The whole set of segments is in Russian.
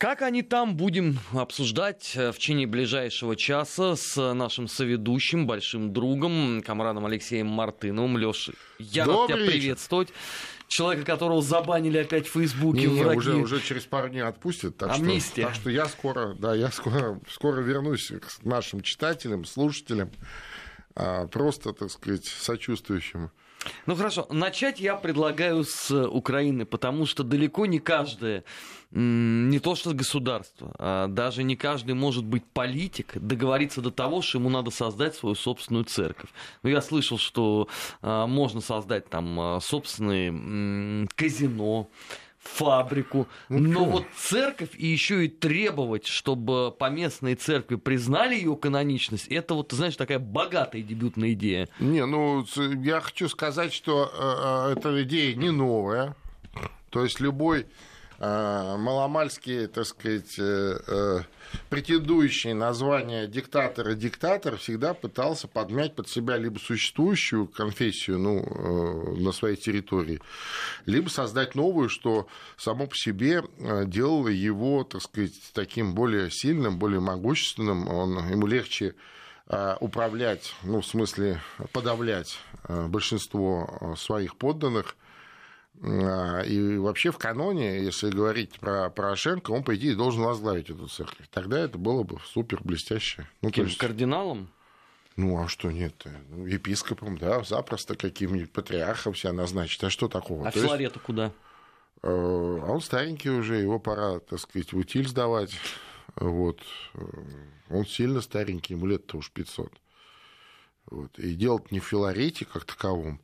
Как они там, будем обсуждать в течение ближайшего часа с нашим соведущим, большим другом, комрадом Алексеем Мартыновым. Леша, я рад тебя приветствовать. Человека, которого забанили опять в Фейсбуке. Не, враги. Уже, уже через пару дней отпустят. Так Амнистия. Что, так что я скоро, да, я скоро, скоро вернусь к нашим читателям, слушателям, а, просто, так сказать, сочувствующим ну хорошо, начать я предлагаю с Украины, потому что далеко не каждое, не то что государство, а даже не каждый может быть политик, договориться до того, что ему надо создать свою собственную церковь. Ну, я слышал, что а, можно создать там а, собственные казино, фабрику. Ну, Но вот церковь и еще и требовать, чтобы поместные церкви признали ее каноничность, это вот, знаешь, такая богатая дебютная идея. Не, ну, я хочу сказать, что э, э эта идея не новая. То есть любой э, маломальский, так сказать, э, э, претендующий на звание диктатора диктатор всегда пытался подмять под себя либо существующую конфессию ну, на своей территории, либо создать новую, что само по себе делало его, так сказать, таким более сильным, более могущественным, он, ему легче управлять, ну, в смысле подавлять большинство своих подданных – и вообще в каноне, если говорить про Порошенко, он, по идее, должен возглавить эту церковь. Тогда это было бы супер блестяще. Ну, Кем? Есть... Кардиналом? Ну, а что нет? Ну, епископом, да, запросто каким-нибудь патриархом себя назначить. А что такого? А Филарета есть... куда? Э, а он старенький уже, его пора, так сказать, в утиль сдавать. Вот. Э, он сильно старенький, ему лет-то уж 500. Вот. И делать не в Филарете как таковом,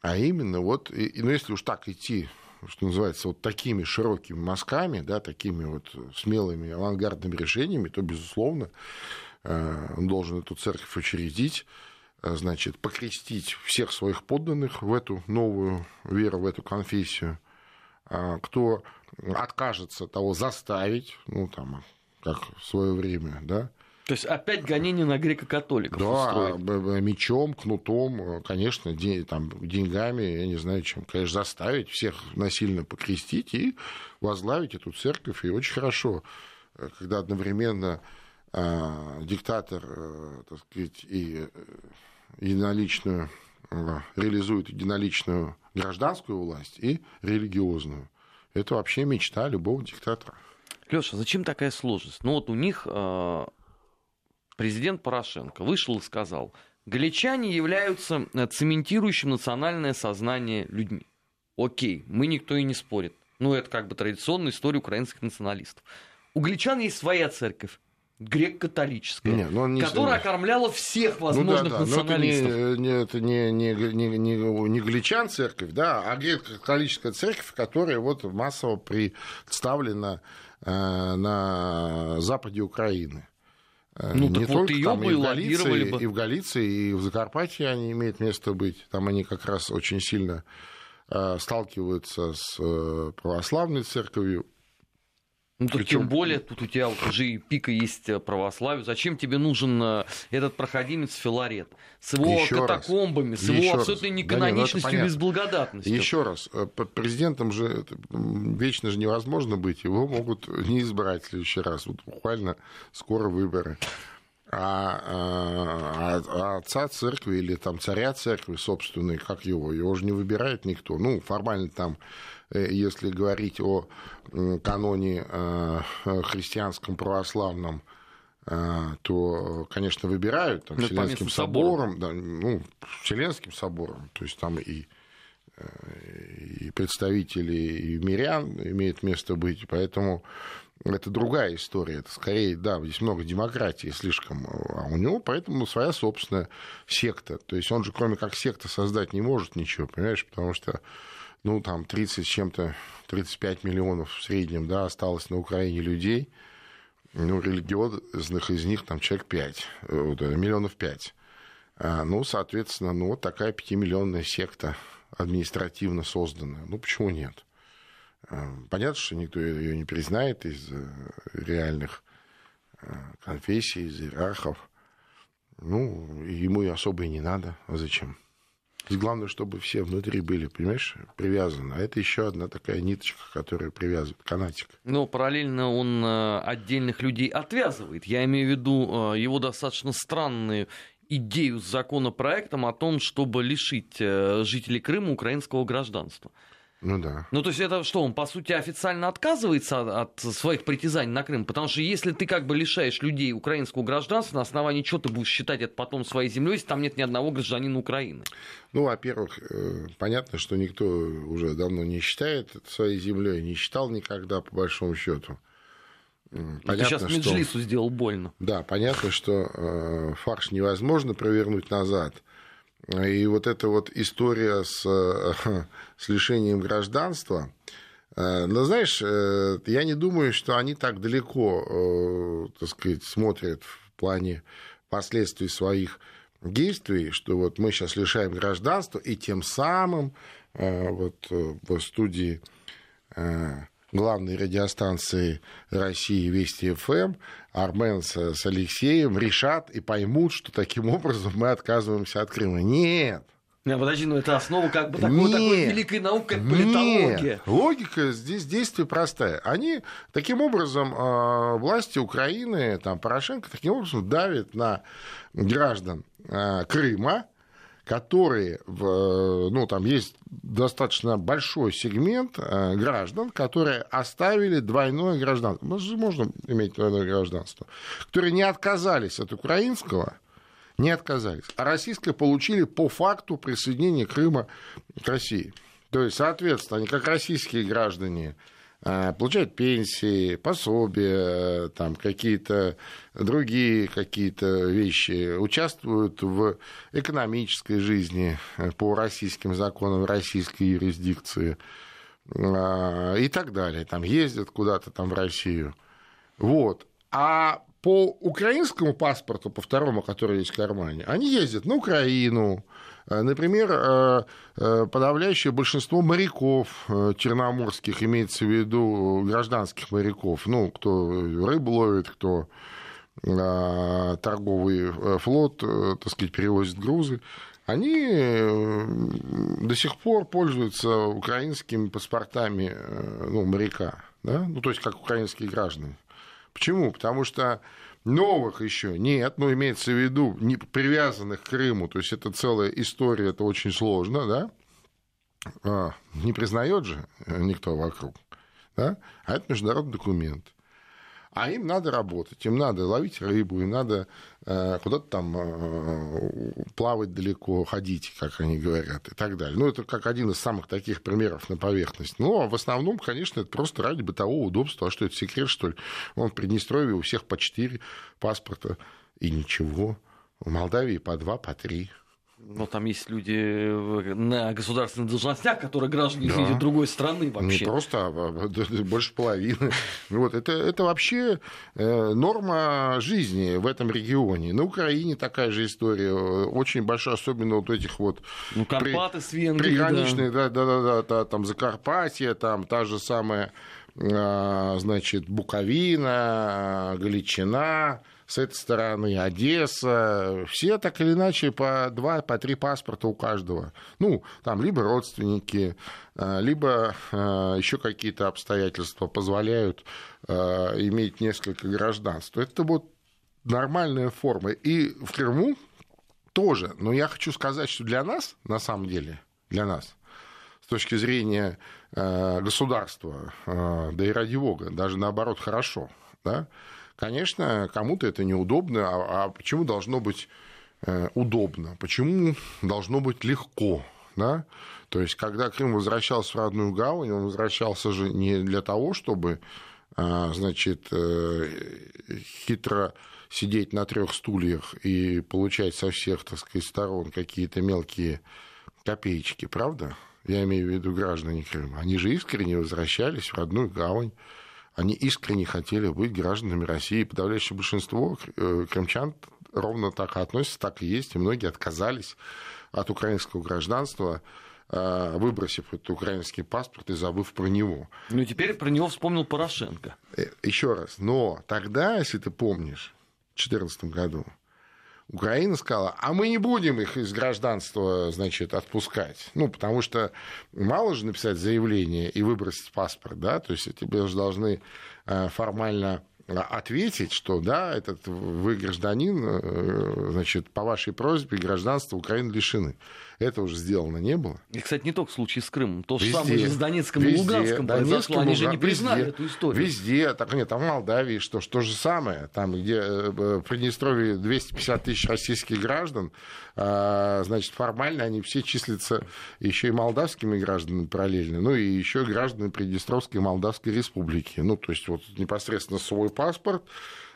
а именно вот, и, ну если уж так идти, что называется, вот такими широкими мазками, да, такими вот смелыми авангардными решениями, то, безусловно, э, он должен эту церковь учредить, э, значит, покрестить всех своих подданных в эту новую веру, в эту конфессию. А кто откажется того заставить, ну, там, как в свое время, да, то есть опять гонение на греко-католиков Да, устроить. мечом, кнутом, конечно, день, там, деньгами, я не знаю, чем, конечно, заставить всех насильно покрестить и возглавить эту церковь. И очень хорошо, э, когда одновременно э, диктатор, э, так сказать, и э, единоличную, э, реализует единоличную гражданскую власть и религиозную. Это вообще мечта любого диктатора. Леша, зачем такая сложность? Ну вот у них э, президент Порошенко вышел и сказал, галичане являются э, цементирующим национальное сознание людьми. Окей, мы никто и не спорит. Ну, это как бы традиционная история украинских националистов. У галичан есть своя церковь, грек-католическая, не, ну, не, которая не... окормляла всех возможных ну, да, да. националистов. Но это, не, это не, не, не, не, не галичан церковь, да, а грек-католическая церковь, которая вот массово представлена э, на западе Украины. Э, ну, не так только вот ее там, бы и, в Галиции, бы. и в Галиции, и в Закарпатье они имеют место быть. Там они как раз очень сильно э, сталкиваются с э, православной церковью. Ну, так Причем... тем более, тут у тебя вот уже и пика есть э, православию. Зачем тебе нужен э, этот проходимец Филарет? С его Еще катакомбами, раз. с его Еще абсолютной неканоничностью да, нет, ну, и безблагодатностью. Еще раз, э, президентом же вечно же невозможно быть. Его могут не избрать в следующий раз. Вот буквально скоро выборы. А, а, а отца церкви или там царя церкви собственной, как его, его же не выбирает никто. Ну, формально там если говорить о каноне э, христианском православном, э, то, конечно, выбирают там, ну, Вселенским собором, да, ну, Вселенским собором, то есть там и, и представители и мирян имеют место быть, поэтому это другая история. Это скорее, да, здесь много демократии слишком, а у него поэтому своя собственная секта. То есть он же, кроме как секта, создать не может ничего, понимаешь, потому что ну, там 30 с чем-то, 35 миллионов в среднем, да, осталось на Украине людей, ну, религиозных из них там человек 5, вот, э, миллионов 5. А, ну, соответственно, ну, вот такая пятимиллионная секта административно созданная. Ну, почему нет? А, понятно, что никто ее не признает из э, реальных э, конфессий, из иерархов. Ну, ему и особо и не надо. А зачем? Главное, чтобы все внутри были, понимаешь, привязаны. А это еще одна такая ниточка, которая привязывает, канатик. Но параллельно он э, отдельных людей отвязывает. Я имею в виду э, его достаточно странную идею с законопроектом о том, чтобы лишить э, жителей Крыма украинского гражданства. Ну да. Ну, то есть это что, он, по сути, официально отказывается от, от своих притязаний на Крым? Потому что если ты как бы лишаешь людей украинского гражданства, на основании чего ты будешь считать это потом своей землей, если там нет ни одного гражданина Украины? Ну, во-первых, э, понятно, что никто уже давно не считает своей землей, не считал никогда, по большому счету. Понятно, ты сейчас Меджлису сделал больно. Да, понятно, что э, фарш невозможно провернуть назад – и вот эта вот история с, с лишением гражданства, э, но знаешь, э, я не думаю, что они так далеко, э, так сказать, смотрят в плане последствий своих действий, что вот мы сейчас лишаем гражданства, и тем самым вот в студии главной радиостанции России Вести ФМ Армен с, с Алексеем решат и поймут, что таким образом мы отказываемся от Крыма. Нет. Не, подожди, ну это основа как бы такой, такой великой науки, как политология. Нет. Логика здесь действия простая. Они таким образом, э, власти Украины, там, Порошенко, таким образом давят на граждан э, Крыма, которые, в, ну, там есть достаточно большой сегмент э, граждан, которые оставили двойное гражданство. Можно иметь двойное гражданство. Которые не отказались от украинского, не отказались, а российское получили по факту присоединения Крыма к России. То есть, соответственно, они как российские граждане получают пенсии, пособия, там какие-то другие какие-то вещи, участвуют в экономической жизни э, по российским законам, российской юрисдикции а, и так далее. Там ездят куда-то там в Россию. Вот. А по украинскому паспорту, по второму, который есть в кармане, они ездят на Украину, Э, например, э, э, подавляющее большинство моряков черноморских, имеется в виду гражданских моряков, ну, кто рыбу ловит, кто торговый флот, так сказать, перевозит грузы, они до сих пор пользуются украинскими паспортами ну, моряка, да? ну, то есть как украинские граждане. Почему? Потому что Новых еще нет, но имеется в виду не привязанных к Крыму, то есть это целая история, это очень сложно, да? А, не признает же никто вокруг, да? А это международный документ. А им надо работать, им надо ловить рыбу, им надо э, куда-то там э, плавать далеко, ходить, как они говорят, и так далее. Ну, это как один из самых таких примеров на поверхность. А в основном, конечно, это просто ради бытового удобства. А что это секрет, что ли? Вон в Приднестровье у всех по четыре паспорта, и ничего. В Молдавии по два, по три. Но там есть люди на государственных должностях, которые граждане да. другой страны вообще. Не просто, а, а больше половины. Вот, это, это вообще э, норма жизни в этом регионе. На Украине такая же история. Очень большая, особенно вот этих вот... Ну, Карпаты с Венгрией, Приграничные, да. Да, да, да, да, там Закарпатье, там та же самая, а, значит, Буковина, Галичина, с этой стороны Одесса, все так или иначе по два, по три паспорта у каждого. Ну, там либо родственники, э, либо э, еще какие-то обстоятельства позволяют э, иметь несколько гражданств. Это вот нормальная форма. И в Крыму тоже. Но я хочу сказать, что для нас, на самом деле, для нас, с точки зрения государства, да и ради бога, даже наоборот хорошо, да, Конечно, кому-то это неудобно, а, а почему должно быть э, удобно? Почему должно быть легко? Да? То есть, когда Крым возвращался в родную гавань, он возвращался же не для того, чтобы а, значит, э, хитро сидеть на трех стульях и получать со всех, так сказать, сторон какие-то мелкие копеечки, правда? Я имею в виду граждане Крыма. Они же искренне возвращались в родную гавань, они искренне хотели быть гражданами России. Подавляющее большинство э, крымчан ровно так и относятся, так и есть, и многие отказались от украинского гражданства, э, выбросив этот украинский паспорт и забыв про него. Ну, теперь про него вспомнил Порошенко. Э, Еще раз. Но тогда, если ты помнишь, в 2014 году, Украина сказала, а мы не будем их из гражданства, значит, отпускать. Ну, потому что мало же написать заявление и выбросить паспорт, да, то есть тебе же должны э, формально ответить, что да, этот вы гражданин, э, значит, по вашей просьбе гражданства Украины лишены. Это уже сделано не было. И, кстати, не только в случае с Крымом. То же самое с Донецком везде, и Луганском произошло. Они же не признали везде, эту историю. Везде. Так, нет, там в Молдавии что, что же самое. Там, где э, в Приднестровье 250 тысяч российских граждан, а, значит, формально они все числятся еще и молдавскими гражданами параллельно, ну и еще гражданами Приднестровской Молдавской Республики. Ну, то есть вот непосредственно свой паспорт,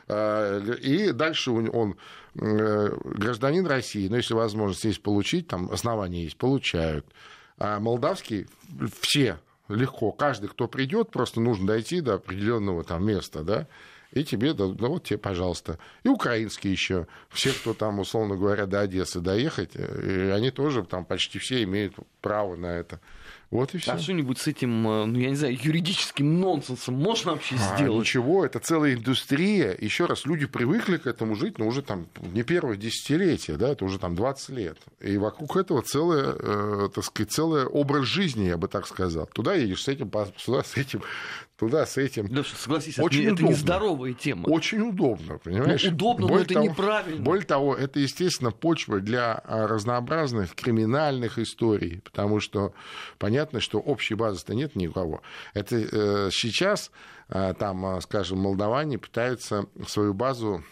и дальше он э, гражданин России, но если возможность есть получить, там основания есть, получают. А молдавский все легко, каждый, кто придет, просто нужно дойти до определенного там места, да, и тебе, да, ну вот тебе, пожалуйста. И украинские еще. Все, кто там, условно говоря, до Одессы доехать, э, они тоже там почти все имеют право на это. Вот и все. А что-нибудь с этим, э, ну, я не знаю, юридическим нонсенсом можно вообще а, сделать? Ничего, это целая индустрия. Еще раз, люди привыкли к этому жить, но уже там не первое десятилетие, да, это уже там 20 лет. И вокруг этого целое, э, так сказать, целый образ жизни, я бы так сказал. Туда едешь с этим, сюда с этим, туда с этим. Леша, согласись, Очень это, это нездоровая тема. Очень удобно, понимаешь? Ну, удобно, более но это того, неправильно. Более того, это, естественно, почва для а, разнообразных криминальных историй, потому что понятно, что общей базы-то нет никого. Это э, сейчас э, там, а, скажем, молдаване пытаются свою базу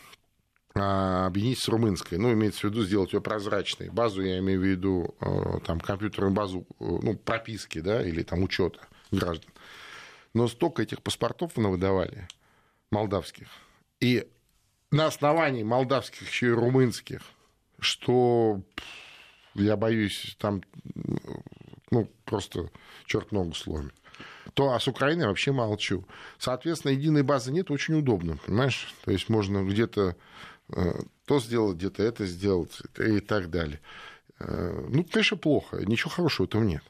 объединить с румынской. Ну, имеется в виду сделать ее прозрачной. Базу, я имею в виду, э, там, компьютерную базу, ну, прописки, да, или там учета граждан но столько этих паспортов выдавали, молдавских, и на основании молдавских еще и румынских, что я боюсь, там ну, просто черт ногу сломит. То, а с Украиной вообще молчу. Соответственно, единой базы нет, очень удобно, понимаешь? То есть можно где-то э, то сделать, где-то это сделать и так далее. Э, ну, конечно, плохо, ничего хорошего там нет.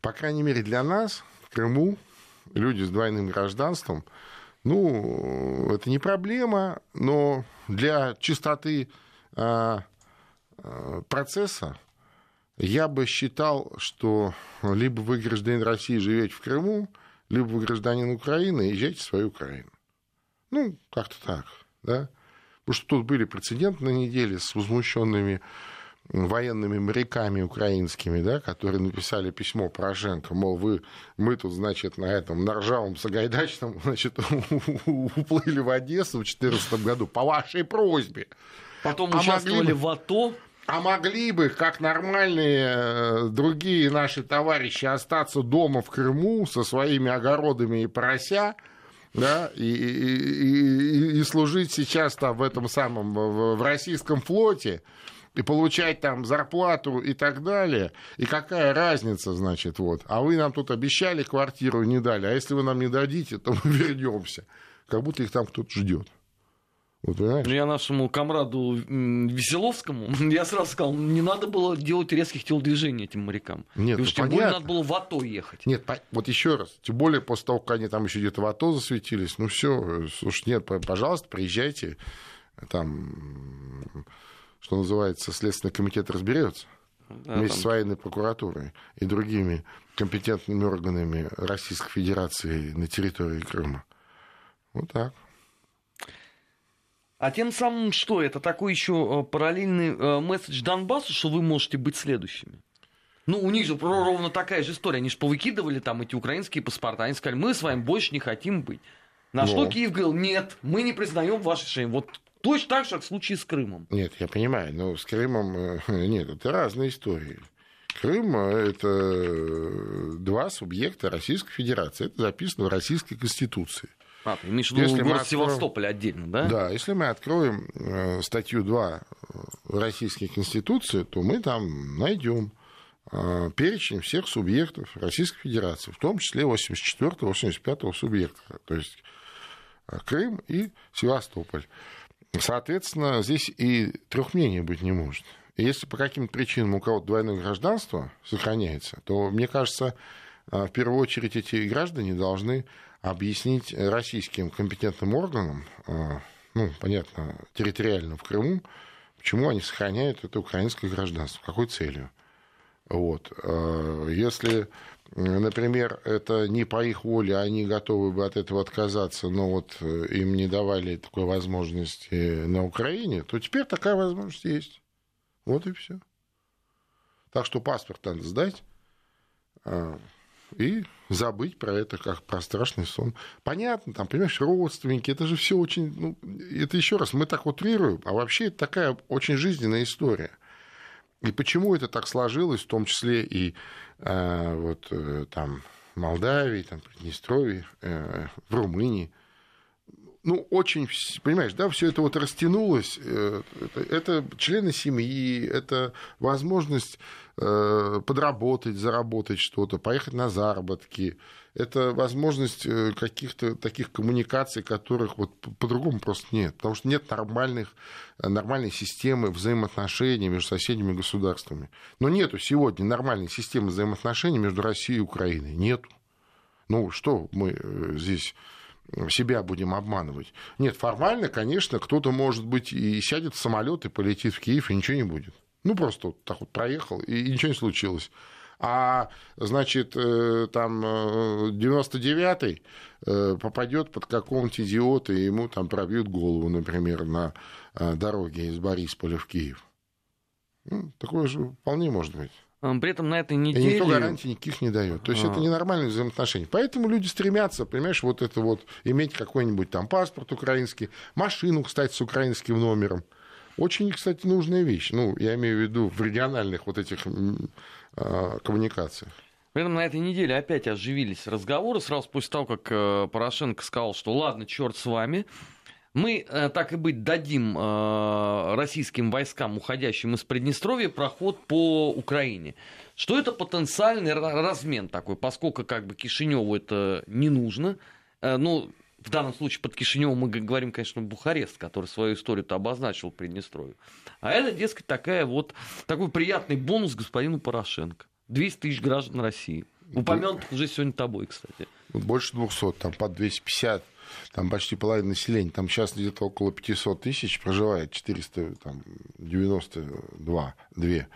По крайней мере, для нас в Крыму люди с двойным гражданством, ну, это не проблема, но для чистоты а, процесса я бы считал, что либо вы гражданин России живете в Крыму, либо вы гражданин Украины, езжайте в свою Украину. Ну, как-то так, да. Потому что тут были прецеденты на неделе с возмущенными военными моряками украинскими, да, которые написали письмо Порошенко, мол, вы, мы тут, значит, на этом, на ржавом Сагайдачном, значит, уплыли в Одессу в 2014 году по вашей просьбе. Потом а участвовали в АТО. А могли бы, как нормальные э, другие наши товарищи, остаться дома в Крыму со своими огородами и порося, да, и, и, и, и служить сейчас там в этом самом, в российском флоте, и получать там зарплату и так далее. И какая разница, значит, вот. А вы нам тут обещали квартиру не дали, а если вы нам не дадите, то мы вернемся. Как будто их там кто-то ждет. Вот, ну, я нашему комраду Веселовскому, я сразу сказал, не надо было делать резких телодвижений этим морякам. Нет, ну, тем понятно. более надо было в АТО ехать. Нет, вот еще раз, тем более после того, как они там еще где-то в АТО засветились, ну все, слушай, нет, пожалуйста, приезжайте, там что называется, Следственный комитет разберется да, вместе там... с военной прокуратурой и другими компетентными органами Российской Федерации на территории Крыма. Вот так. А тем самым что? Это такой еще э, параллельный э, месседж Донбассу, что вы можете быть следующими? Ну, у них же ровно такая же история. Они же повыкидывали там эти украинские паспорта. Они сказали, мы с вами больше не хотим быть. На Но... что Киев говорил, нет, мы не признаем ваше решение. Вот Точно так же, как в случае с Крымом. Нет, я понимаю, но с Крымом... Э, нет, это разные истории. Крым – это э, два субъекта Российской Федерации. Это записано в Российской Конституции. А, ты имеешь в виду город откроем... Севастополь отдельно, да? Да, если мы откроем э, статью 2 Российской Конституции, то мы там найдем перечень всех субъектов Российской Федерации, в том числе 84-85 субъекта, то есть Крым и Севастополь. Соответственно, здесь и трех мнений быть не может. И если по каким-то причинам у кого-то двойное гражданство сохраняется, то, мне кажется, а, в первую очередь эти граждане должны объяснить российским компетентным органам, а, ну, понятно, территориально в Крыму, Почему они сохраняют это украинское гражданство? Какой целью? Вот. Э, если, например, это не по их воле, они готовы бы от этого отказаться, но вот э, им не давали такой возможности на Украине, то теперь такая возможность есть. Вот и все. Так что паспорт надо сдать э, и забыть про это как про страшный сон. Понятно, там, понимаешь, родственники, это же все очень, ну, это еще раз, мы так утрируем, а вообще это такая очень жизненная история – и почему это так сложилось, в том числе и э, вот э, там Молдавии, там, Приднестровье, э, в Румынии. Ну, очень, понимаешь, да, все это вот растянулось. Э, это, это члены семьи, это возможность э, подработать, заработать что-то, поехать на заработки, это возможность э, каких-то таких коммуникаций, которых вот по-другому просто нет. Потому что нет нормальных, нормальной системы взаимоотношений между соседними государствами. Но нету сегодня нормальной системы взаимоотношений между Россией и Украиной. Нету. Ну, что мы э, здесь себя будем обманывать. Нет, формально, конечно, кто-то, может быть, и сядет в самолет и полетит в Киев, и ничего не будет. Ну, просто вот так вот проехал, и ничего не случилось а, значит, э, там 99-й э, э, попадет под какого-нибудь идиота, и ему там пробьют голову, например, на дороге из Борисполя в Киев. Ну, такое же вполне может быть. При этом на этой неделе... И никто гарантий никаких не дает. То есть а. это ненормальные взаимоотношения. Поэтому люди стремятся, понимаешь, вот это вот, иметь какой-нибудь там паспорт украинский, машину, кстати, с украинским номером. Очень, кстати, нужная вещь. Ну, я имею в виду в региональных вот этих э, коммуникациях. При этом на этой неделе опять оживились разговоры, сразу после того, как э, Порошенко сказал, что ладно, черт с вами, мы, э, так и быть, дадим российским войскам, уходящим из Приднестровья, проход по Украине. Что это потенциальный размен такой, поскольку как бы Кишиневу это не нужно. Ну, в данном случае под Кишиневым мы говорим, конечно, Бухарест, который свою историю-то обозначил Приднестровью. А это, дескать, такая вот, такой приятный бонус господину Порошенко. 200 тысяч граждан России. Упомянутых уже сегодня тобой, кстати. Больше 200, там под 250, там почти половина населения. Там сейчас где-то около 500 тысяч проживает, 492, 2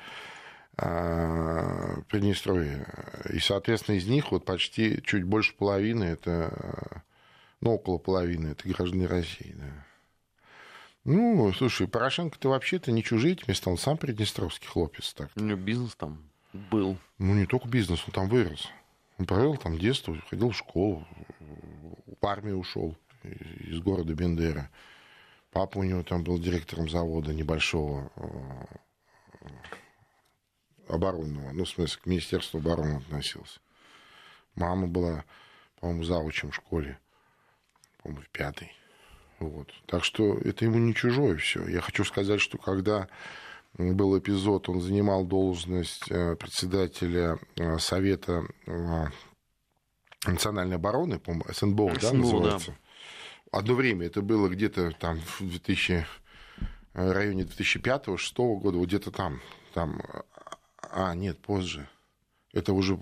а, Приднестровье. И, соответственно, из них вот почти чуть больше половины это ну, около половины, это граждане России, да. Ну, слушай, Порошенко-то вообще-то не чужие места, он сам приднестровский хлопец. Так. У него бизнес там был. Ну, не только бизнес, он там вырос. Он провел там детство, ходил в школу, в армию ушел из города Бендера. Папа у него там был директором завода небольшого э, оборонного, ну, в смысле, к Министерству обороны относился. Мама была, по-моему, заучем в школе по-моему, в пятый. Вот. Так что это ему не чужое все. Я хочу сказать, что когда был эпизод, он занимал должность э, председателя э, Совета национальной обороны, по-моему, СНБО, СНБО да, называется? Да. Одно время это было где-то там в 2000, районе 2005-2006 года, вот где-то там, там, а, нет, позже. Это уже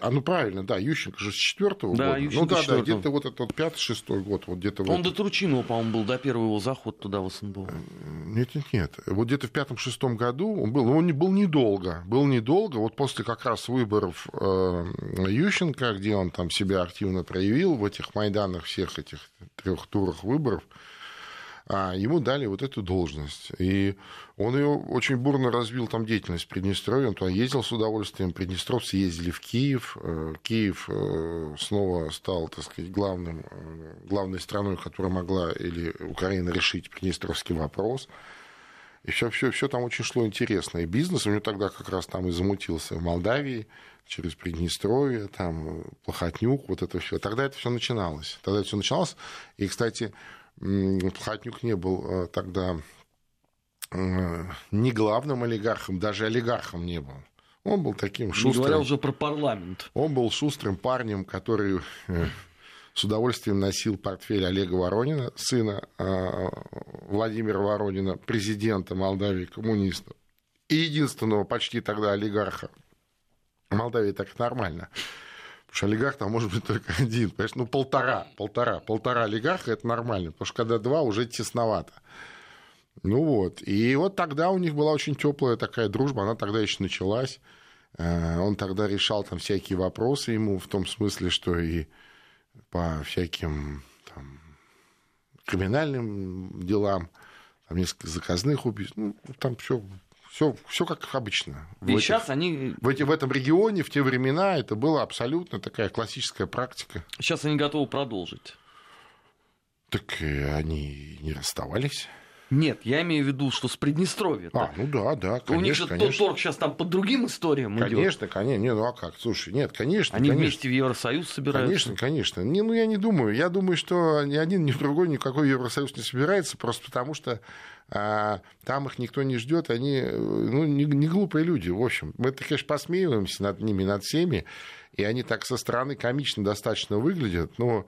а ну правильно, да, Ющенко же с четвертого да, года. Ющенко ну да, да, где-то вот этот пятый, шестой год, вот где-то. Он вот... до Тручинова, по-моему, был до первого его захода туда в СНБО. Нет, нет, нет. Вот где-то в пятом-шестом году он был, но он был недолго, был недолго. Вот после как раз выборов э, Ющенко, где он там себя активно проявил в этих майданах всех этих трех турах выборов а ему дали вот эту должность. И он ее очень бурно развил там деятельность в Приднестровье, он туда ездил с удовольствием, приднестровцы ездили в Киев, э, Киев э, снова стал, так сказать, главным, э, главной страной, которая могла или Украина решить приднестровский вопрос. И все, все, все там очень шло интересно. И бизнес у него тогда как раз там и замутился в Молдавии, через Приднестровье, там, Плохотнюк, вот это все. Тогда это все начиналось. Тогда это все начиналось. И, кстати, Плохотнюк не был э, тогда э, не главным олигархом, даже олигархом не был. Он был таким шустрым. Не говоря уже про парламент. Он был шустрым парнем, который э, с удовольствием носил портфель Олега Воронина, сына Владимира Воронина, президента Молдавии, коммуниста, и единственного почти тогда олигарха. В Молдавии так нормально. Потому что олигарх там может быть только один. Понимаешь? Ну, полтора, полтора. Полтора олигарха – это нормально. Потому что когда два, уже тесновато. Ну вот. И вот тогда у них была очень теплая такая дружба, она тогда еще началась. Э, он тогда решал там всякие вопросы ему, в том смысле, что и по всяким там, криминальным делам, там несколько заказных убийств, ну, там все все, все как обычно. И в сейчас этих, они... В, эти, в этом регионе, в те времена, это была абсолютно такая классическая практика. Сейчас они готовы продолжить. Так они не расставались. Нет, я имею в виду, что с Приднестровья. А, ну да, да, конечно. У них же конечно. тот торг сейчас там по другим историям Конечно, идет. конечно. Не, ну а как? Слушай, нет, конечно. Они конечно. вместе в Евросоюз собираются. Конечно, конечно. Не, ну я не думаю. Я думаю, что ни один, ни другой никакой Евросоюз не собирается, просто потому что а, там их никто не ждет, они ну, не, не глупые люди. В общем, мы, конечно, посмеиваемся над ними, над всеми, и они так со стороны комично достаточно выглядят, но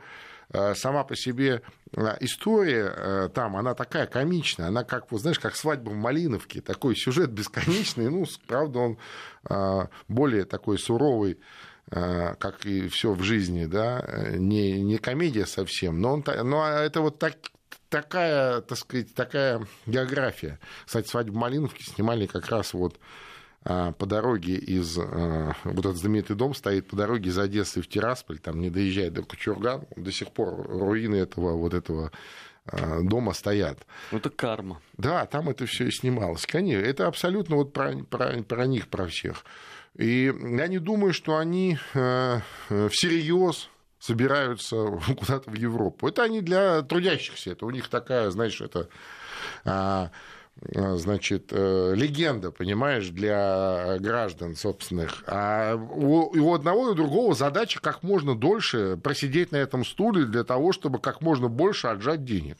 Э, сама по себе э, история э, там, она такая комичная, она как, вот, знаешь, как свадьба в Малиновке, такой сюжет бесконечный, ну, правда, он более такой суровый, как и все в жизни, да, не, не комедия совсем, но, он, но это вот так, такая, так сказать, такая география. Кстати, «Свадьбу в Малиновке» снимали как раз вот а, по дороге из... А, вот этот знаменитый дом стоит по дороге из Одессы в Тирасполь, там не доезжая до Кочурган, до сих пор руины этого вот этого а, дома стоят. Ну, это карма. Да, там это все и снималось. Конечно, это абсолютно вот про, про, про них, про всех. И я не думаю, что они всерьез собираются куда-то в Европу. Это они для трудящихся. Это у них такая, знаешь, это Э, значит, э, легенда, понимаешь, для граждан собственных. А у, одного и у другого задача как можно дольше просидеть на этом стуле для того, чтобы как можно больше отжать денег.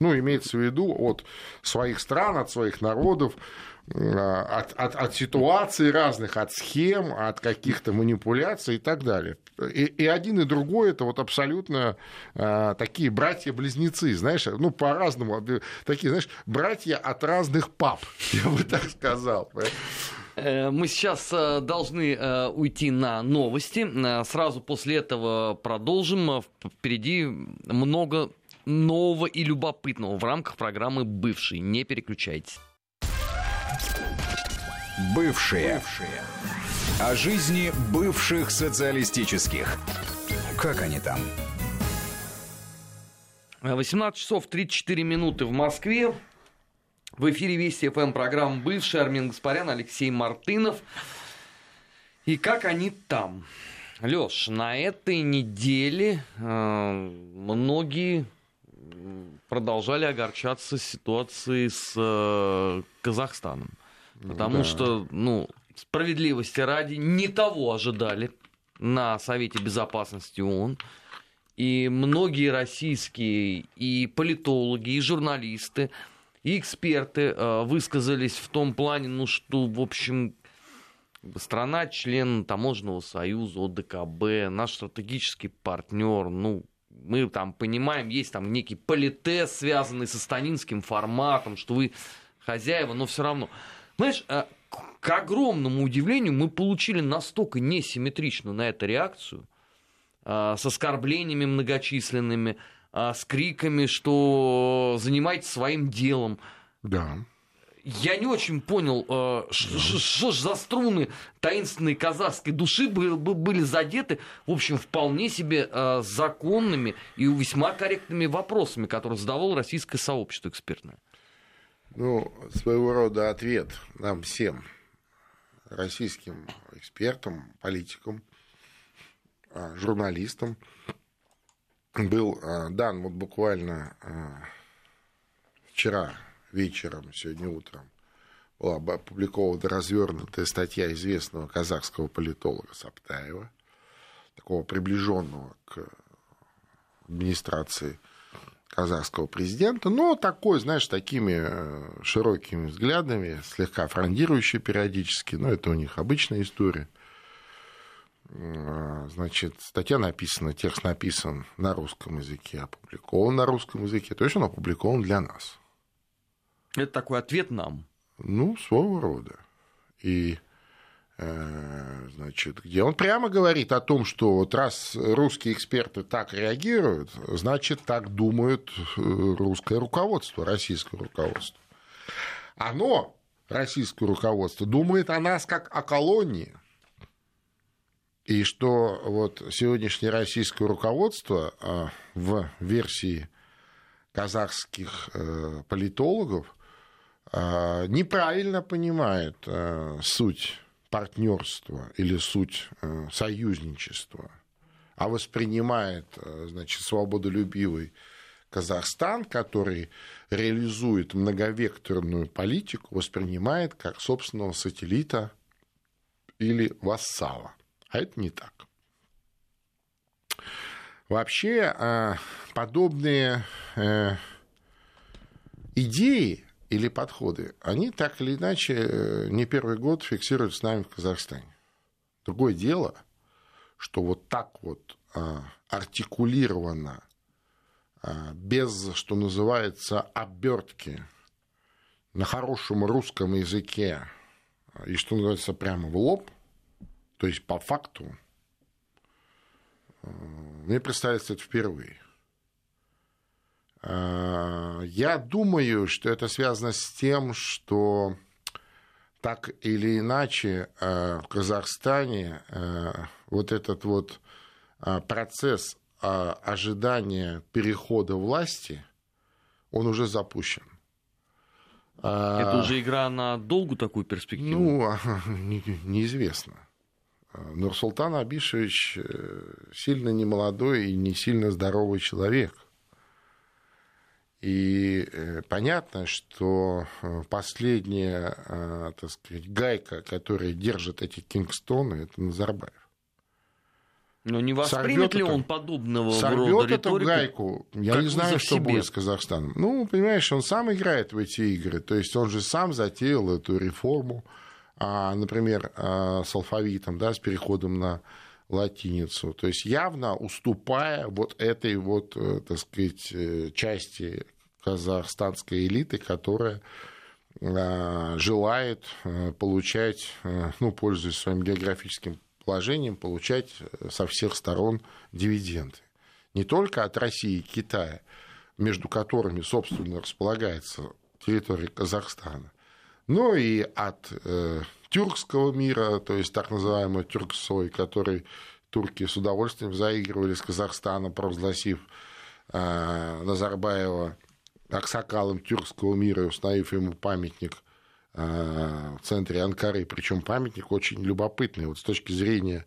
Ну, имеется в виду от своих стран, от своих народов, от, от, от ситуаций разных, от схем, от каких-то манипуляций и так далее. И, и один и другой это вот абсолютно а, такие братья-близнецы, знаешь, ну по-разному, такие, знаешь, братья от разных пап, я бы так сказал. Мы сейчас должны уйти на новости. Сразу после этого продолжим. Впереди много нового и любопытного в рамках программы «Бывший». Не переключайтесь. Бывшие. Бывшие. О жизни бывших социалистических. Как они там? 18 часов 34 минуты в Москве. В эфире Вести ФМ программа «Бывший» Армин Гаспарян, Алексей Мартынов. И как они там? Лёш, на этой неделе э, многие продолжали огорчаться ситуацией с э, Казахстаном. Потому да. что, ну, справедливости ради, не того ожидали на Совете Безопасности ООН. И многие российские и политологи, и журналисты, и эксперты э, высказались в том плане, ну что, в общем, страна член таможенного союза, ОДКБ, наш стратегический партнер, ну, мы там понимаем, есть там некий политез, связанный со станинским форматом, что вы хозяева, но все равно. Знаешь, а, к огромному удивлению мы получили настолько несимметричную на это реакцию, а, с оскорблениями многочисленными, а, с криками, что занимайтесь своим делом. Да. Я не очень понял, что ж за струны таинственной казахской души были задеты, в общем, вполне себе законными и весьма корректными вопросами, которые задавало российское сообщество экспертное. Ну, своего рода ответ нам всем, российским экспертам, политикам, а, журналистам, был дан вот буквально вчера вечером, сегодня утром, была опубликована развернутая статья известного казахского политолога Саптаева, такого приближенного к администрации казахского президента, но такой, знаешь, такими э, широкими взглядами, слегка фрондирующий периодически, но это у них обычная история. Э, значит, статья написана, текст написан на русском языке, опубликован на русском языке, то есть он опубликован для нас. Это такой ответ нам. Ну, своего рода. И Э, значит, где он прямо говорит о том, что вот раз русские эксперты так реагируют, значит, так думают э, русское руководство, российское руководство. оно, российское руководство, думает о нас как о колонии. И что вот сегодняшнее российское руководство а, в версии казахских э, политологов неправильно понимает э, суть партнерства или суть э, союзничества, а воспринимает значит, свободолюбивый Казахстан, который реализует многовекторную политику, воспринимает как собственного сателлита или вассала. А это не так. Вообще а, подобные э, идеи или подходы, они так или иначе э, не первый год фиксируют с нами в Казахстане. Другое дело, что вот так вот а, артикулированно, а, без, что называется, обертки на хорошем русском языке, и что называется, прямо в лоб – то есть по факту э, мне представится это впервые. Э, я думаю, что это связано с тем, что так или иначе э, в Казахстане вот этот вот процесс ожидания перехода власти, он уже запущен. Это уже игра на долгую такую перспективу? Ну, неизвестно. Нурсултан Абишевич э, сильно немолодой и не сильно здоровый человек. И э, понятно, что э, последняя, так сказать, гайка, которая держит эти Кингстоны, это Назарбаев. Но не воспримет ли он подобного сорвет рода эту гайку. Я не знаю, что себе. будет с Казахстаном. Ну, понимаешь, он сам играет в эти игры. То есть он же сам затеял эту реформу а, например, а, с алфавитом, да, с переходом на латиницу. То есть явно уступая вот этой вот, э, так сказать, э, части казахстанской элиты, которая а, желает э, получать, ну, пользуясь своим географическим положением, получать со всех сторон дивиденды. Не только от России и Китая, между которыми, собственно, располагается территория Казахстана, ну и от тюркского мира, то есть так называемый тюрксой, который турки с удовольствием заигрывали с Казахстаном, провозгласив э, Назарбаева аксакалом тюркского мира и установив ему памятник э, в центре Анкары, причем памятник очень любопытный, вот с точки зрения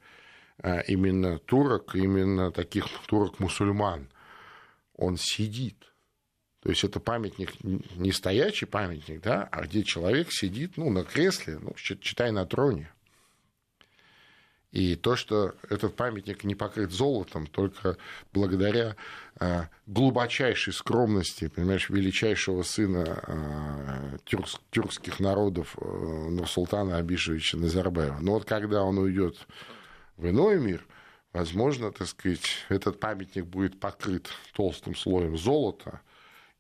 э, именно турок, именно таких турок-мусульман, он сидит – то есть это памятник, не стоячий памятник, да, а где человек сидит ну, на кресле, ну, читай на троне. И то, что этот памятник не покрыт золотом, только благодаря а, глубочайшей скромности, понимаешь, величайшего сына а, тюрк, тюркских народов а, Нурсултана Абишевича Назарбаева. Но вот когда он уйдет в иной мир, возможно, так сказать, этот памятник будет покрыт толстым слоем золота –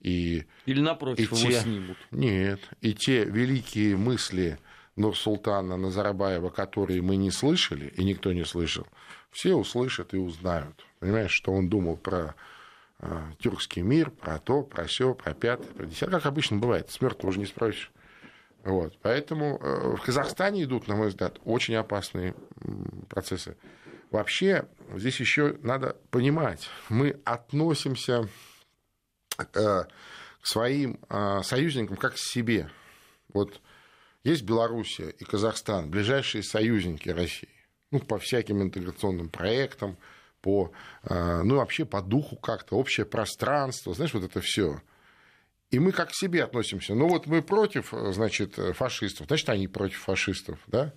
и, Или напротив, и его те, снимут. Нет, и те великие мысли Нурсултана Назарбаева, которые мы не слышали, и никто не слышал, все услышат и узнают. Понимаешь, что он думал про э, тюркский мир, про то, про все, про пятое, про десятое. Как обычно бывает, с мертвого уже не спросишь. Вот. Поэтому э, в Казахстане идут, на мой взгляд, очень опасные процессы. Вообще, здесь еще надо понимать, мы относимся к своим э, союзникам как к себе. Вот есть Белоруссия и Казахстан, ближайшие союзники России, ну, по всяким интеграционным проектам, по, э, ну, вообще по духу как-то, общее пространство, знаешь, вот это все. И мы как к себе относимся. Ну, вот мы против, значит, фашистов, значит, они против фашистов, да?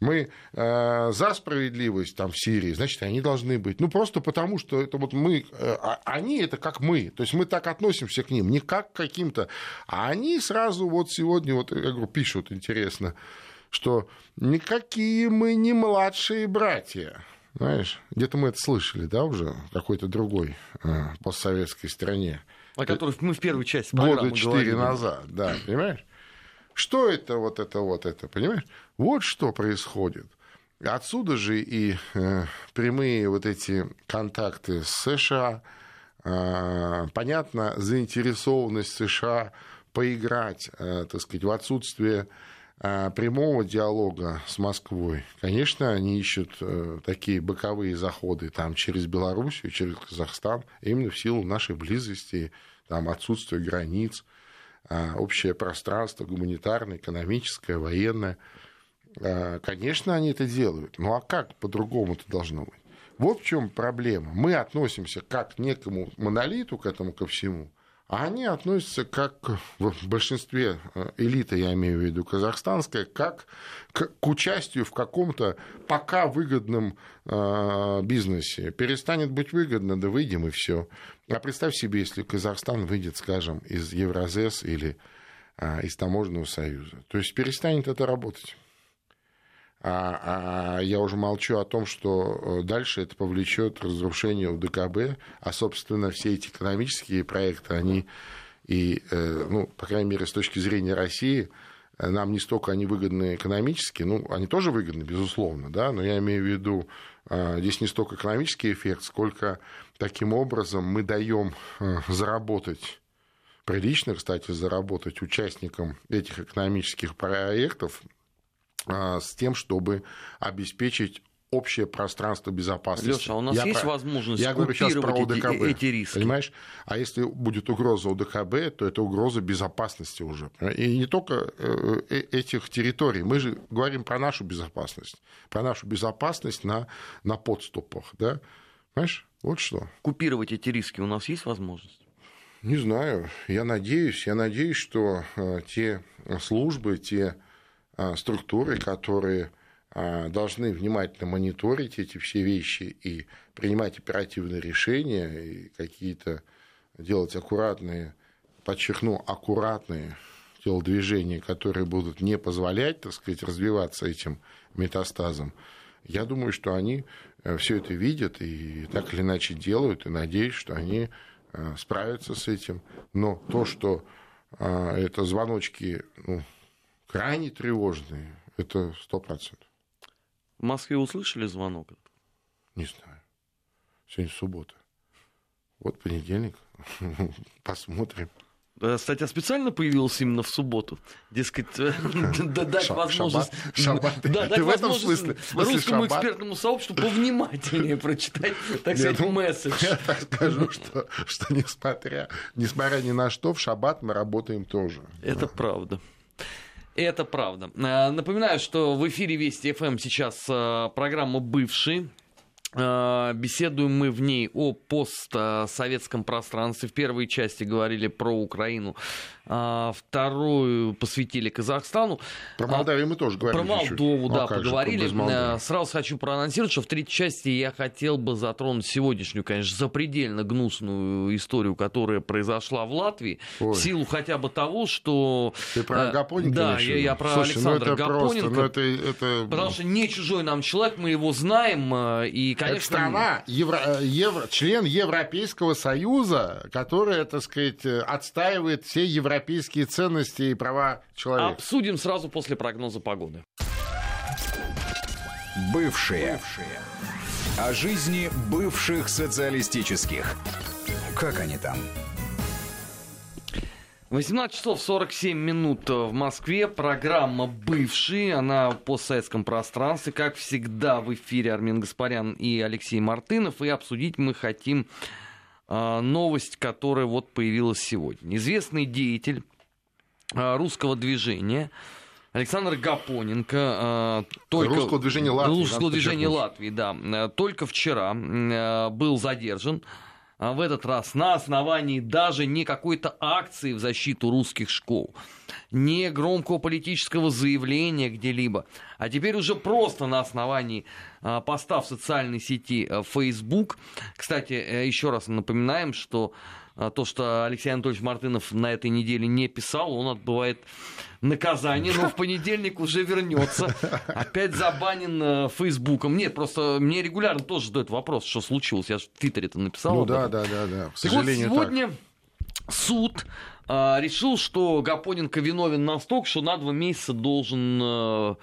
Мы э, за справедливость там в Сирии, значит, они должны быть. Ну, просто потому, что это вот мы, э, а, они это как мы. То есть мы так относимся к ним, не как к каким-то. А они сразу вот сегодня, вот, я говорю, пишут, интересно, что никакие мы не младшие братья. Знаешь, где-то мы это слышали, да, уже в какой-то другой э, постсоветской стране. О которой мы в первой части Года четыре назад, да, понимаешь? Что это вот это вот это, понимаешь? Вот что происходит. Отсюда же и э, прямые вот эти контакты с США. Э, понятно, заинтересованность США поиграть, так сказать, в отсутствие прямого диалога с Москвой, конечно, они ищут такие боковые заходы там через Белоруссию, через Казахстан, именно в силу нашей близости, там отсутствия границ, общее пространство гуманитарное, экономическое, военное. Конечно, они это делают. Ну а как по-другому это должно быть? Вот в чем проблема. Мы относимся как к некому монолиту, к этому ко всему, а они относятся как в большинстве э, элиты, я имею в виду казахстанская, как к, к участию в каком-то пока выгодном э, бизнесе. Перестанет быть выгодно, да выйдем и все. А представь себе, если Казахстан выйдет, скажем, из Евразес или э, из Таможенного союза. То есть перестанет это работать. А, а я уже молчу о том, что э, дальше это повлечет разрушение УДКБ, а, собственно, все эти экономические проекты, они и, э, ну, по крайней мере, с точки зрения России, э, нам не столько они выгодны экономически, ну, они тоже выгодны, безусловно, да, но я имею в виду, здесь не столько экономический эффект, сколько таким образом мы даем заработать прилично, кстати, заработать участникам этих экономических проектов а, с тем, чтобы обеспечить общее пространство безопасности. Леша, а у нас я есть про... возможность я говорю сейчас про ОДКБ, эти, эти риски? Понимаешь? А если будет угроза ОДКБ, то это угроза безопасности уже. И не только э, э, этих территорий. Мы же говорим про нашу безопасность. Про нашу безопасность на, на подступах. Да? Понимаешь? Вот что. Купировать эти риски у нас есть возможность? Не знаю. Я надеюсь. Я надеюсь, что э, те службы, те а, структуры, которые а, должны внимательно мониторить эти все вещи и принимать оперативные решения, и какие-то делать аккуратные, подчеркну, аккуратные телодвижения, которые будут не позволять, так сказать, развиваться этим метастазом. Я думаю, что они э, все это видят и так или иначе делают, и надеюсь, что они э, справятся с этим. Но то, что а, это звоночки ну, крайне тревожные. Это сто процентов. В Москве услышали звонок? Не знаю. Сегодня суббота. Вот понедельник. Посмотрим. Статья специально появилась именно в субботу. Дескать, дать возможность, дать возможность русскому экспертному сообществу повнимательнее прочитать, так сказать, ну, месседж. Я так скажу, что, несмотря ни на что, в шаббат мы работаем тоже. Это правда. Это правда. Э, напоминаю, что в эфире Вести ФМ сейчас э, программа «Бывший». Э, беседуем мы в ней о постсоветском пространстве. В первой части говорили про Украину, а вторую посвятили Казахстану. Про Молдавию мы тоже говорили. Про Молдову, да, а поговорили. Сразу хочу проанонсировать, что в третьей части я хотел бы затронуть сегодняшнюю, конечно, запредельно гнусную историю, которая произошла в Латвии. Ой. В силу хотя бы того, что... Ты про Гапоненко Да, я, я про Слушай, Александра ну это Гапоненко. Просто, ну это, это... Потому что не чужой нам человек, мы его знаем. И, конечно... Это страна, евро, евро, член Европейского Союза, которая, так сказать, отстаивает все европейские европейские ценности и права человека. Обсудим сразу после прогноза погоды. Бывшие. Бывшие. О жизни бывших социалистических. Как они там? 18 часов 47 минут в Москве. Программа «Бывший». Она в постсоветском пространстве. Как всегда, в эфире Армин Гаспарян и Алексей Мартынов. И обсудить мы хотим а, новость, которая вот появилась сегодня. Известный деятель а, русского движения Александр Гапоненко только русского движения Латвии, русского движения Латвии, да, только вчера был задержан в этот раз на основании даже не какой-то акции в защиту русских школ, не громкого политического заявления где-либо, а теперь уже просто на основании а, поста в социальной сети э, Facebook. Кстати, э, еще раз напоминаем, что а, то, что Алексей Анатольевич Мартынов на этой неделе не писал, он отбывает наказание, но в понедельник уже вернется. Опять забанен э, Фейсбуком. Нет, просто мне регулярно тоже задают вопрос, что случилось. Я же в Твиттере это написал. Ну да, да, да, да. К сожалению, вот сегодня так. суд а, решил, что Гапоненко виновен настолько, что на два месяца должен а,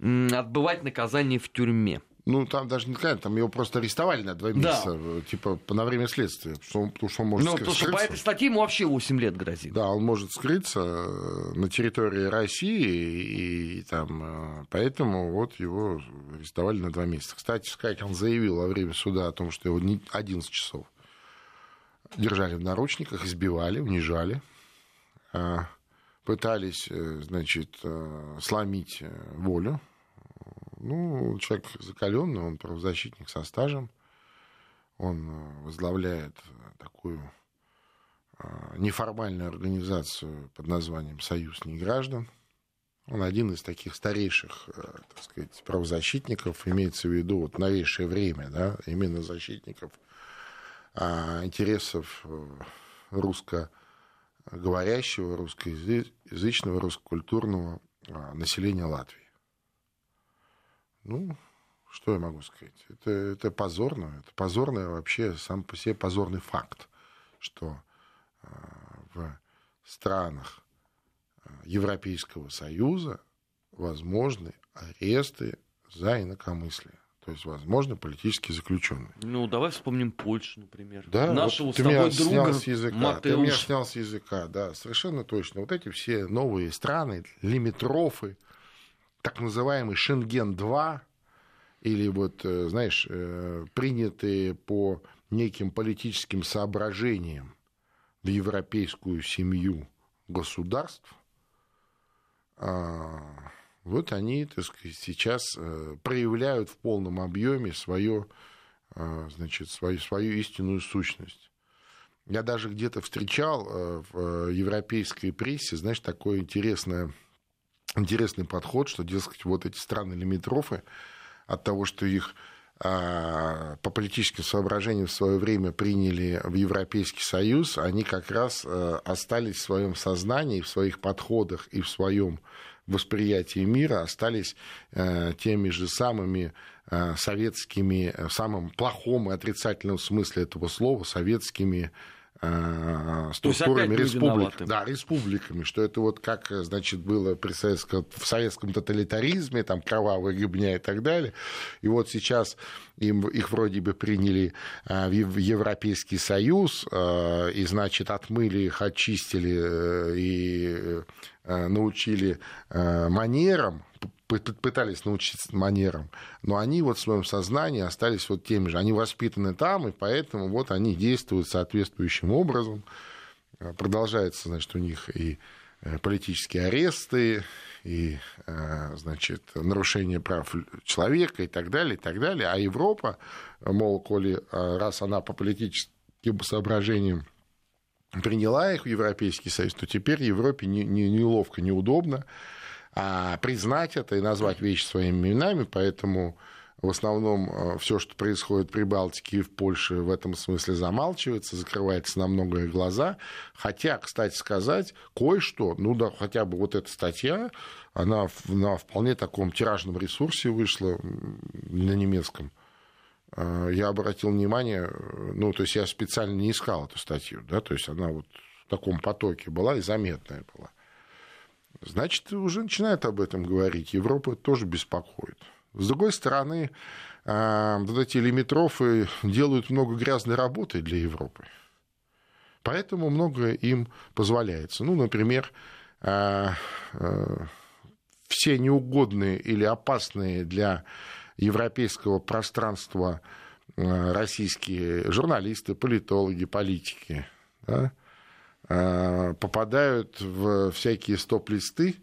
отбывать наказание в тюрьме. Ну, там даже не сказали, там его просто арестовали на два месяца, да. типа, на время следствия, потому что он может ну, потому что по этой статье ему вообще 8 лет грозит. Да, он может скрыться э, на территории России, и, и там, э, поэтому вот его арестовали на два месяца. Кстати он заявил во время суда о том, что его 11 часов держали в наручниках, избивали, унижали, а, пытались, э, значит, сломить волю ну, человек закаленный, он правозащитник со стажем. Он э, возглавляет такую э, неформальную организацию под названием «Союз неграждан». Он один из таких старейших, э, так сказать, правозащитников, имеется в виду вот новейшее время, да, именно защитников а, интересов русскоговорящего, русскоязычного, русскокультурного населения Латвии. Ну, что я могу сказать? Это, это позорно. Это позорно вообще сам по себе позорный факт, что э, в странах э, Европейского Союза возможны аресты за инакомыслие. То есть, возможно, политические заключенные. Ну, давай вспомним Польшу, например. Да, Нашего вот с тобой друга снял с языка. Матеуш. Ты меня снял с языка, да, совершенно точно. Вот эти все новые страны, лимитрофы, так называемый Шенген-2, или вот, э, знаешь, э, принятые по неким политическим соображениям в европейскую семью государств, а, вот они, так сказать, сейчас э, проявляют в полном объеме свое, значит, свою, свою истинную сущность. Я даже где-то встречал в европейской прессе, знаешь, такое интересное интересный подход, что, дескать, вот эти страны-лимитрофы от того, что их а, по политическим соображениям в свое время приняли в Европейский Союз, они как раз э, остались в своем сознании, в своих подходах и в своем восприятии мира, остались э, теми же самыми э, советскими, в самом плохом и отрицательном смысле этого слова, советскими структурами республик. Да, республиками, что это вот как, значит, было при советском, в советском тоталитаризме, там кровавая гибня и так далее. И вот сейчас им, их вроде бы приняли э, в Европейский Союз, э, и, значит, отмыли их, очистили э, и научили манерам, пытались научиться манерам, но они вот в своем сознании остались вот теми же. Они воспитаны там, и поэтому вот они действуют соответствующим образом. Э, продолжается, значит, у них и э, политические аресты, и, э, значит, нарушение прав человека и так далее, и так далее. А Европа, мол, коли раз она по политическим соображениям приняла их в Европейский Союз, то теперь Европе неловко, неудобно, признать это и назвать вещи своими именами, поэтому в основном э, все, что происходит при Балтике и в Польше, в этом смысле замалчивается, закрывается на многое глаза. Хотя, кстати сказать, кое-что, ну да, хотя бы вот эта статья, она на вполне таком тиражном ресурсе вышла на немецком. Э, я обратил внимание, э, ну, то есть я специально не искал эту статью, да, то есть она вот в таком потоке была и заметная была. Значит, уже начинают об этом говорить. Европа тоже беспокоит. С другой стороны, а, вот эти лимитрофы делают много грязной работы для Европы. Поэтому многое им позволяется. Ну, например, а, а, все неугодные или опасные для европейского пространства российские журналисты, политологи, политики, да, Э, попадают в всякие стоп-листы,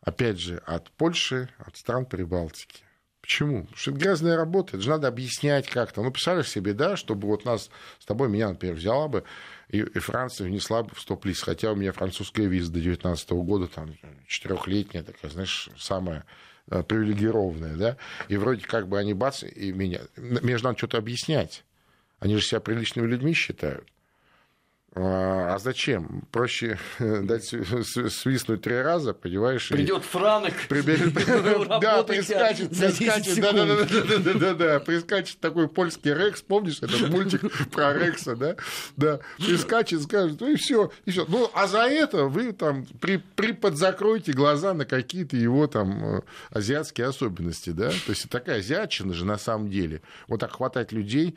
опять же, от Польши, от стран Прибалтики. Почему? Потому что это грязная работа, это же надо объяснять как-то. Ну, представляешь себе, да, чтобы вот нас с тобой, меня, например, взяла бы, и, и Франция внесла бы в стоп-лист, хотя у меня французская виза до 2019 года, там, четырехлетняя такая, знаешь, самая э, привилегированная, да, и вроде как бы они бац, и меня, мне же надо что-то объяснять. Они же себя приличными людьми считают. А, а зачем? Проще дать свистнуть три раза, понимаешь? Придет Франок. Да, прискачет, прискачет, да, да, да, да, да, да, да, прискачет такой польский Рекс, помнишь этот мультик про Рекса, да? Да, прискачет, скажет, ну и все, и все. Ну, а за это вы там при, при подзакройте глаза на какие-то его там э, азиатские особенности, да? То есть такая азиатчина же на самом деле. Вот так хватать людей,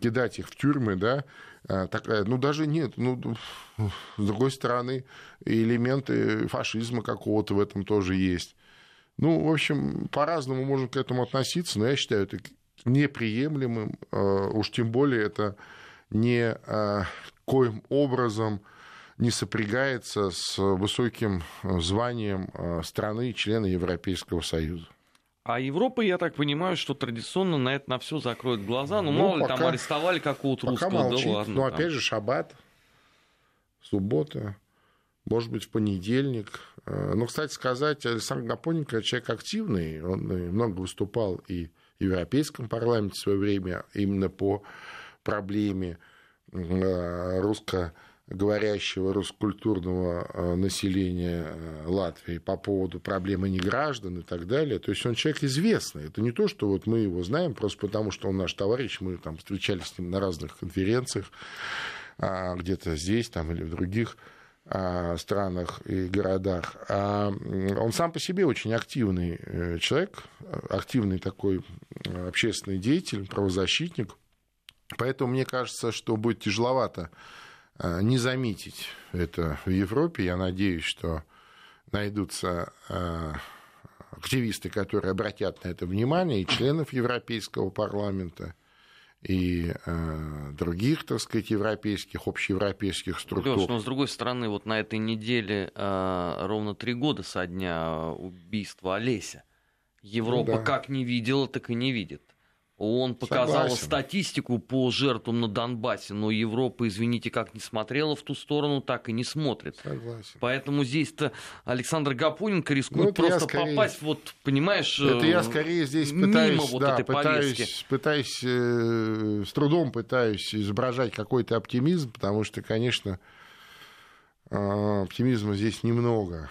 кидать их в тюрьмы, да, такая, ну даже нет, ну с другой стороны элементы фашизма какого-то в этом тоже есть. Ну, в общем, по-разному можно к этому относиться, но я считаю это неприемлемым, а, уж тем более это не а, коим образом не сопрягается с высоким званием страны члена Европейского Союза. А Европа, я так понимаю, что традиционно на это на все закроет глаза. Ну, ну мало пока, ли, там арестовали какого-то русского, молчит. да ладно. Ну, опять там. же, шаббат, суббота, может быть, в понедельник. Э, ну, кстати сказать, Александр Гапоненко человек активный, он много выступал и в Европейском парламенте в свое время именно по проблеме э, русско говорящего русскультурного э, населения э, Латвии по поводу проблемы неграждан и так далее. То есть он человек известный. Это не то, что вот мы его знаем просто потому, что он наш товарищ, мы там встречались с ним на разных конференциях, а, где-то здесь там, или в других а, странах и городах. А он сам по себе очень активный э, человек, активный такой общественный деятель, правозащитник. Поэтому мне кажется, что будет тяжеловато не заметить это в Европе. Я надеюсь, что найдутся э, активисты, которые обратят на это внимание, и членов Европейского парламента, и э, других, так сказать, европейских, общеевропейских структур. Леш, но с другой стороны, вот на этой неделе э, ровно три года со дня убийства Олеся. Европа ну, да. как не видела, так и не видит. Он показал Согласен. статистику по жертвам на Донбассе, но Европа, извините, как не смотрела в ту сторону, так и не смотрит. Согласен. Поэтому здесь-то Александр Гапоненко рискует ну, просто скорее... попасть, вот, понимаешь, Это я скорее здесь пытаюсь, мимо вот да, этой пытаюсь, повестки. пытаюсь э, с трудом пытаюсь изображать какой-то оптимизм, потому что, конечно, э, оптимизма здесь немного.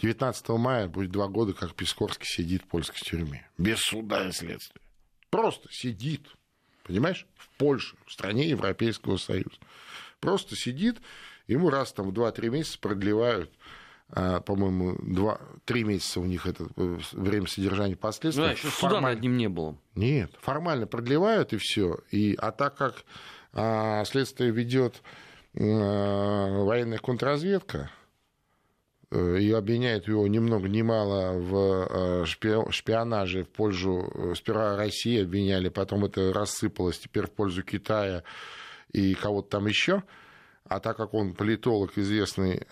19 э, мая будет два года, как Пискорский сидит в польской тюрьме. Без суда и следствия. Просто сидит, понимаешь, в Польше, в стране Европейского Союза. Просто сидит, ему раз там в 2-3 месяца продлевают а, по-моему, два, три месяца у них это э, время содержания последствий. Да, еще суда над ним не было. Нет, формально продлевают и все. И, а так как а, следствие ведет а, военная контрразведка, Э, и обвиняют его ни много ни мало в э, шпионаже в пользу... Э, сперва России обвиняли, потом это рассыпалось теперь в пользу Китая и кого-то там еще. А так как он политолог, известный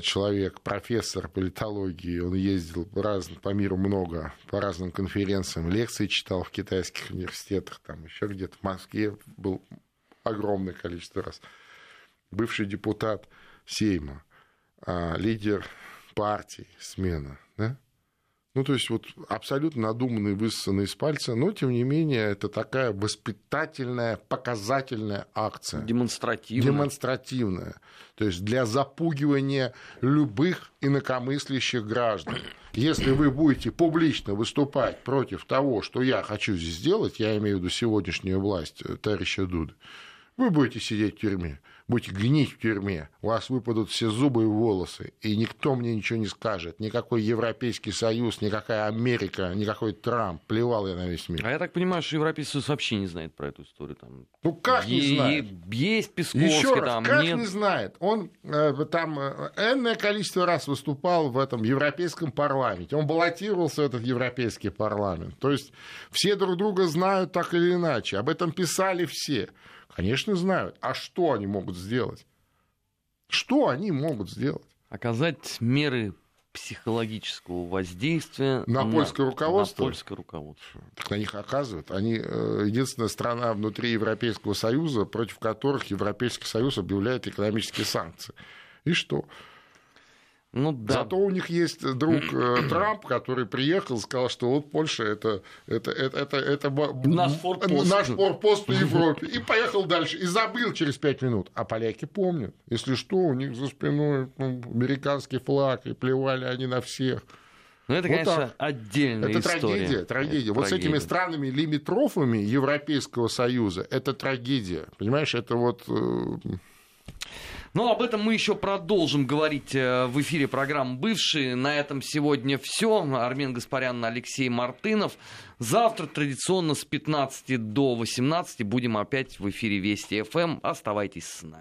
человек, профессор политологии, он ездил раз, по миру много, по разным конференциям, лекции читал в китайских университетах, там еще где-то в Москве был огромное количество раз. Бывший депутат Сейма а, лидер партии, смена, да? Ну, то есть вот абсолютно надуманный, высосанный из пальца, но, тем не менее, это такая воспитательная, показательная акция. Демонстративная. Демонстративная. То есть для запугивания любых инакомыслящих граждан. Если вы будете публично выступать против того, что я хочу здесь сделать, я имею в виду сегодняшнюю власть э, товарища Дуды, вы будете сидеть в тюрьме будете гнить в тюрьме, у вас выпадут все зубы и волосы, и никто мне ничего не скажет. Никакой Европейский Союз, никакая Америка, никакой Трамп. Плевал я на весь мир. А я так понимаю, что Европейский Союз вообще не знает про эту историю. Там... Ну как не знает? Есть Песковский Еще раз, там, как нет? не знает? Он э, там э, энное количество раз выступал в этом Европейском парламенте. Он баллотировался в этот Европейский парламент. То есть все друг друга знают так или иначе. Об этом писали все. Конечно, знают. А что они могут сделать? Что они могут сделать? Оказать меры психологического воздействия на, на польское руководство. На польское руководство. Так на них оказывают. Они э, единственная страна внутри Европейского Союза, против которых Европейский Союз объявляет экономические санкции. И что? Ну, да. Зато у них есть друг э, Трамп, который приехал и сказал, что вот Польша это, это, это, это, это наш форпост. наш форпост в Европе. И поехал дальше. И забыл через пять минут. А поляки помнят. Если что, у них за спиной ну, американский флаг, и плевали они на всех. Ну, это, вот конечно, так. отдельная это история. Трагедия, трагедия. Это вот трагедия. с этими странами лимитрофами Европейского Союза это трагедия. Понимаешь, это вот э, ну, об этом мы еще продолжим говорить э, в эфире программы «Бывшие». На этом сегодня все. Армен Гаспарян, Алексей Мартынов. Завтра традиционно с 15 до 18 будем опять в эфире Вести ФМ. Оставайтесь с нами.